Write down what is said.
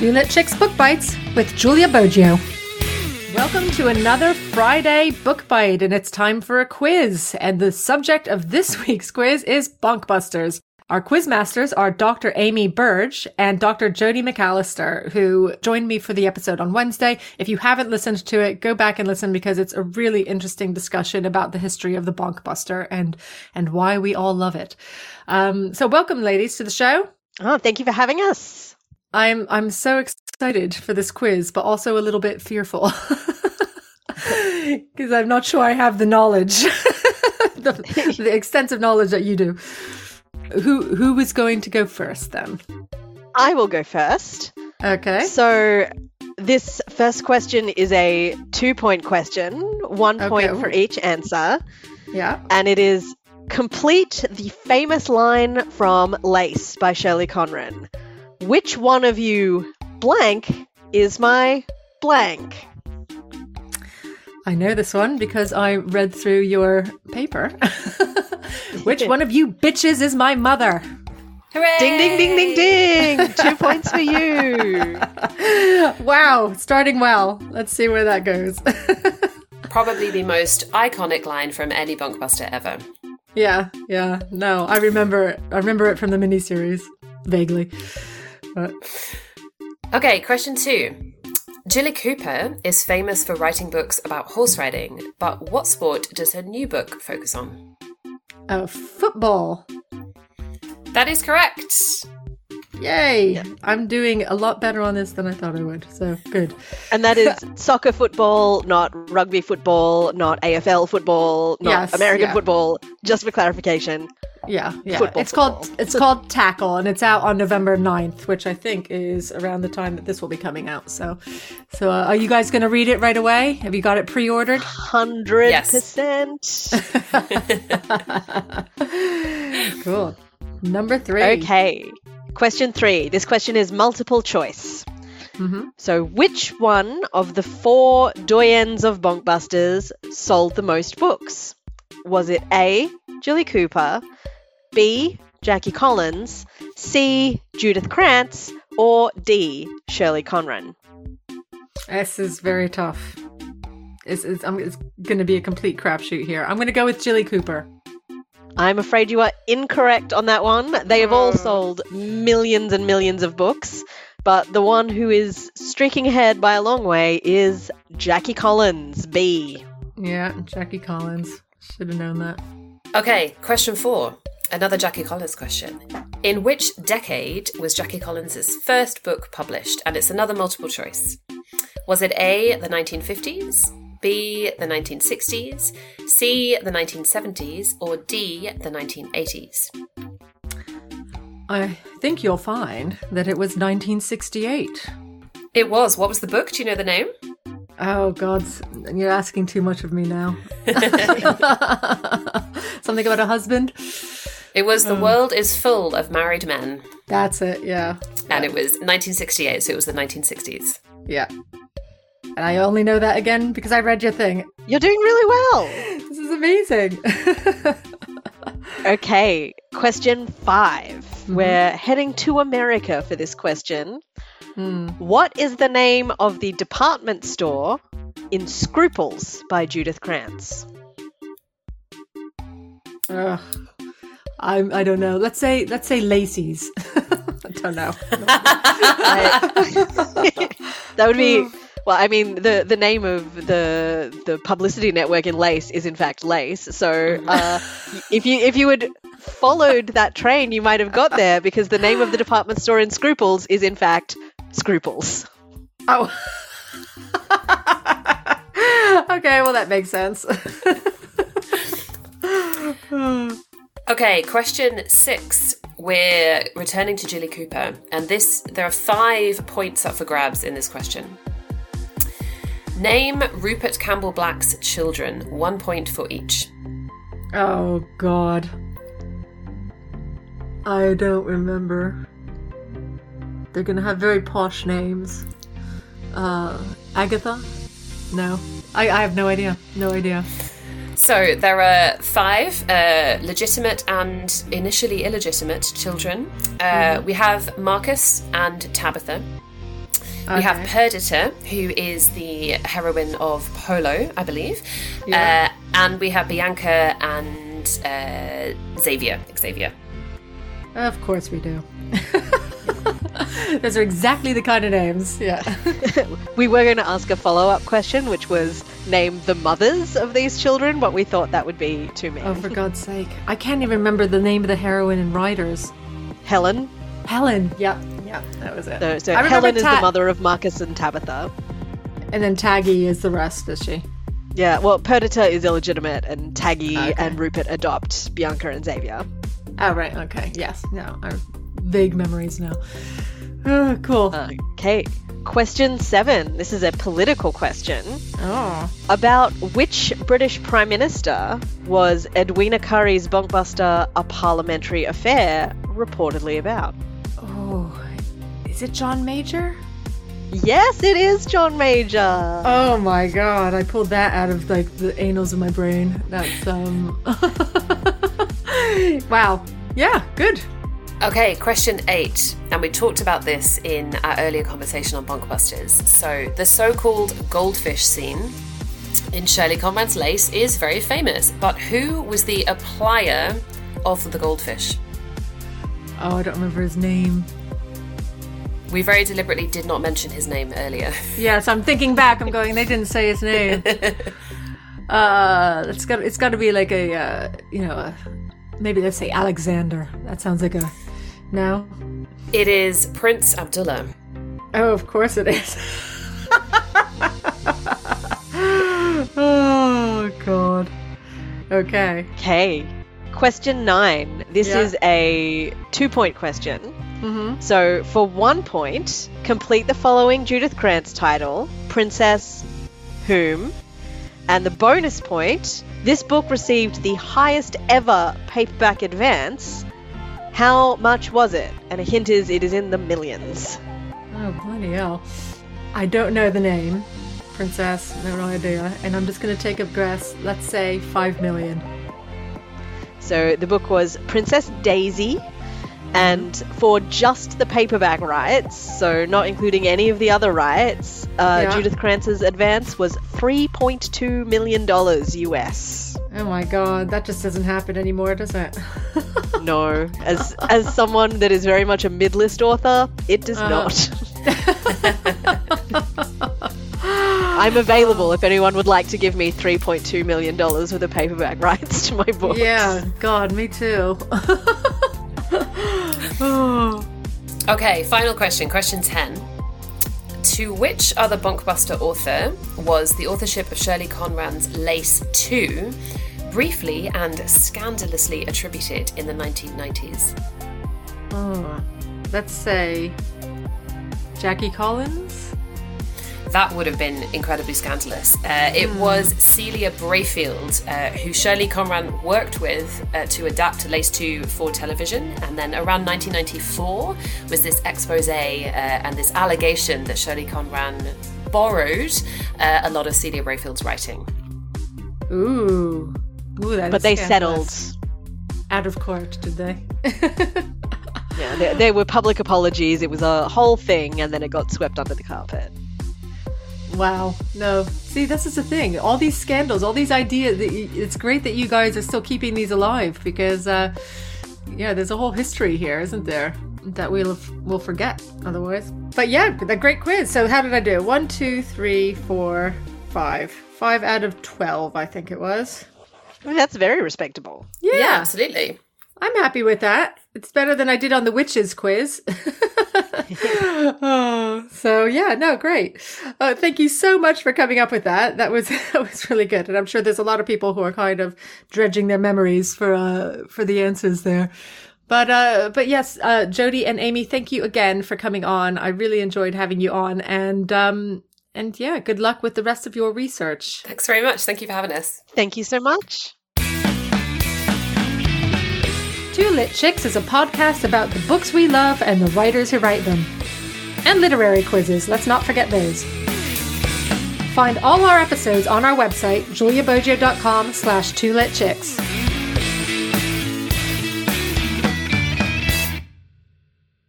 Two Lit Chicks Book Bites with Julia Boggio. Welcome to another Friday Book Bite, and it's time for a quiz. And the subject of this week's quiz is Bonkbusters. Our quiz masters are Dr. Amy Burge and Dr. Jodi McAlister, who joined me for the episode on Wednesday. If you haven't listened to it, go back and listen because it's a really interesting discussion about the history of the Bonkbuster and and why we all love it. Um, so, welcome, ladies, to the show. Oh, thank you for having us. I'm I'm so excited for this quiz, but also a little bit fearful because I'm not sure I have the knowledge, the, the extensive knowledge that you do. Who who was going to go first then? I will go first. Okay. So this first question is a two-point question, one point for each answer, Yeah. and it is complete the famous line from Lace by Shirley Conran. Which one of you blank is my blank? I know this one because I read through your paper. Which one of you bitches is my mother? Hooray! Ding ding ding ding ding! Two points for you. Wow, starting well. Let's see where that goes. Probably the most iconic line from any Bonkbuster ever. yeah, yeah. No, I remember I remember it from the miniseries vaguely. But Okay, question two. Jilly Cooper is famous for writing books about horse riding, but what sport does her new book focus on? uh, football. That is correct. Yay! I'm doing a lot better on this than I thought I would. So good. And that is soccer football, not rugby football, not AFL football, not Yes, American yeah. football. Just for clarification. Yeah, yeah. Football, it's called it's called Tackle, and it's out on November 9th, which I think is around the time that this will be coming out. So, so uh, are you guys going to read it right away? Have you got it pre-ordered? Hundred percent. cool. Number three. Okay. Question three. This question is multiple choice. Mhm. So, which one of the four doyens of Bonkbusters sold the most books? Was it A. Jilly Cooper, B. Jackie Collins, C. Judith Krantz, or D. Shirley Conran? This is very tough. It's, it's, it's going to be a complete crapshoot here. I'm going to go with Jilly Cooper. I'm afraid you are incorrect on that one. They have all mm. sold millions and millions of books, but the one who is streaking ahead by a long way is Jackie Collins, B. Yeah, Jackie Collins. Should have known that. Okay, question four. Another Jackie Collins question. In which decade was Jackie Collins' first book published? And it's another multiple choice. Was it A, the 1950s, B, the 1960s, C, the 1970s, or D, the 1980s? I think you'll find that it was 1968. It was. What was the book? Do you know the name? Oh God, you're asking too much of me now. Something about a husband. It was The World is Full of Married Men. That's it. Yeah, And it was 1968, so it was the 1960s. yeah. And I only know that again because I read your thing. You're doing really well. This is amazing. Okay, question 5 we We're heading to America for this question. Hmm. What is the name of the department store in Scruples by Judith Krantz? Ugh. I'm. I don't know. Let's say. Let's say Lacey's. I don't know. that would be well i mean the the name of the the publicity network in lace is in fact lace so uh, if you if you had followed that train you might have got there because the name of the department store in scruples is in fact scruples Oh. okay. Well, that makes sense. Okay, question six. We're returning to Jilly Cooper, and this there are five points up for grabs in this question. Name Rupert Campbell Black's children. One point for each. oh God. I don't remember. They're gonna have very posh names. Uh, Agatha? No. I, I have no idea. No idea. So there are five uh, legitimate and initially illegitimate children. Uh, We have Marcus and Tabitha. We have Perdita, who is the heroine of Polo, I believe. Yeah. Uh, and we have Bianca and uh, Xavier. Xavier. Of course we do. Those are exactly the kind of names. Yeah. We were going to ask a follow up question, which was name the mothers of these children, but we thought that would be too mean. Oh, for God's sake. I can't even remember the name of the heroine in Riders. Helen. Helen. Yep. Yep. That was it. So, so Helen is the mother of Marcus and Tabitha. And then Taggie is the rest, is she? Yeah, well, Perdita is illegitimate, and Taggie Okay. and Rupert adopt Bianca and Xavier. Oh, right. Okay. Yes. No. I vague memories now. Oh, cool. Okay, question seven. This is a political question. oh. About which British Prime Minister was Edwina Currie's Bonkbuster A Parliamentary Affair reportedly about? Oh. Is it John Major? Yes, it is John Major. Oh my god, I pulled that out of like the anals of my brain. That's um Wow. Yeah, good. Okay, question eight. And we talked about this in our earlier conversation on Bonkbusters. So, the so called goldfish scene in Shirley Conran's Lace is very famous. But who was the applier of the goldfish? Oh, I don't remember his name. We very deliberately did not mention his name earlier. Yes, I'm thinking back. I'm going. They didn't say his name. uh, it's got. It's got to be like a. Uh, you know, a, maybe let's say Alexander. That sounds like a. No. It is Prince Abdullah. Oh, of course it is. oh God. Okay. Okay, question nine. This Yeah. is a two point question. Mm-hmm. So, for one point, complete the following Judith Krantz title Princess Whom? And the bonus point this book received the highest ever paperback advance. How much was it? And a hint is it is in the millions. Oh bloody hell! I don't know the name, Princess. No idea. And I'm just gonna take a guess. Let's say five million. So, the book was Princess Daisy. And for just the paperback rights, so not including any of the other rights, uh, Yeah. Judith Krantz's advance was $3.2 million US. Oh my God, that just doesn't happen anymore, does it? No, as as someone that is very much a mid-list author, it does Uh-huh. not. I'm available if anyone would like to give me 3.2 million dollars for the paperback rights to my book. yeah. God, me too. Okay, final question. Question 10. To which other Bonkbuster author was the authorship of Shirley Conran's Lace 2 briefly and scandalously attributed in the 1990s? oh. Let's say Jackie Collins. That would have been incredibly scandalous. Uh, it was Celia Brayfield, uh, who Shirley Conran worked with uh, to adapt Lace 2 for television. And then around 1994 was this expose uh, and this allegation that Shirley Conran borrowed uh, a lot of Celia Brayfield's writing. Ooh. Ooh, that But is they scandalous. settled. out of court, did they? Yeah, there, there were public apologies. It was a whole thing, and then it got swept under the carpet. Wow. No. See, this is the thing. All these scandals, all these ideas. It's great that you guys are still keeping these alive because, uh, yeah, there's a whole history here, isn't there? That we'll we'll forget otherwise. But yeah, a great quiz. So how did I do? One, two, three, four, five. Five out of twelve, I think it was. I mean, that's very respectable. Yeah, Yeah, absolutely. I'm happy with that. It's better than I did on the witches quiz. oh, so yeah, no, great. Uh, thank you so much for coming up with that. That was that was really good, and I'm sure there's a lot of people who are kind of dredging their memories for uh for the answers there. But uh, but yes, uh, Jodi and Amy, thank you again for coming on. I really enjoyed having you on, and um and yeah, good luck with the rest of your research. Thanks very much. Thank you for having us. Thank you so much. Two Lit Chicks is a podcast about the books we love and the writers who write them. And literary quizzes, let's not forget those. Find all our episodes on our website, juliaboggio.com slash two lit chicks.